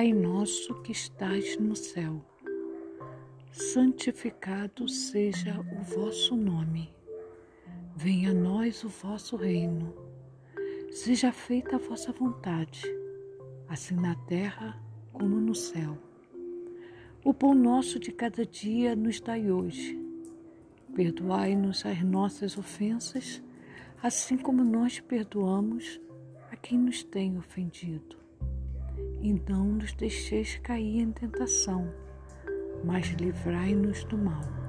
Pai nosso que estás no céu, santificado seja o vosso nome. Venha a nós o vosso reino. Seja feita a vossa vontade, assim na terra como no céu. O pão nosso de cada dia nos dai hoje. Perdoai-nos as nossas ofensas, assim como nós perdoamos a quem nos tem ofendido. E não nos deixeis cair em tentação, mas livrai-nos do mal.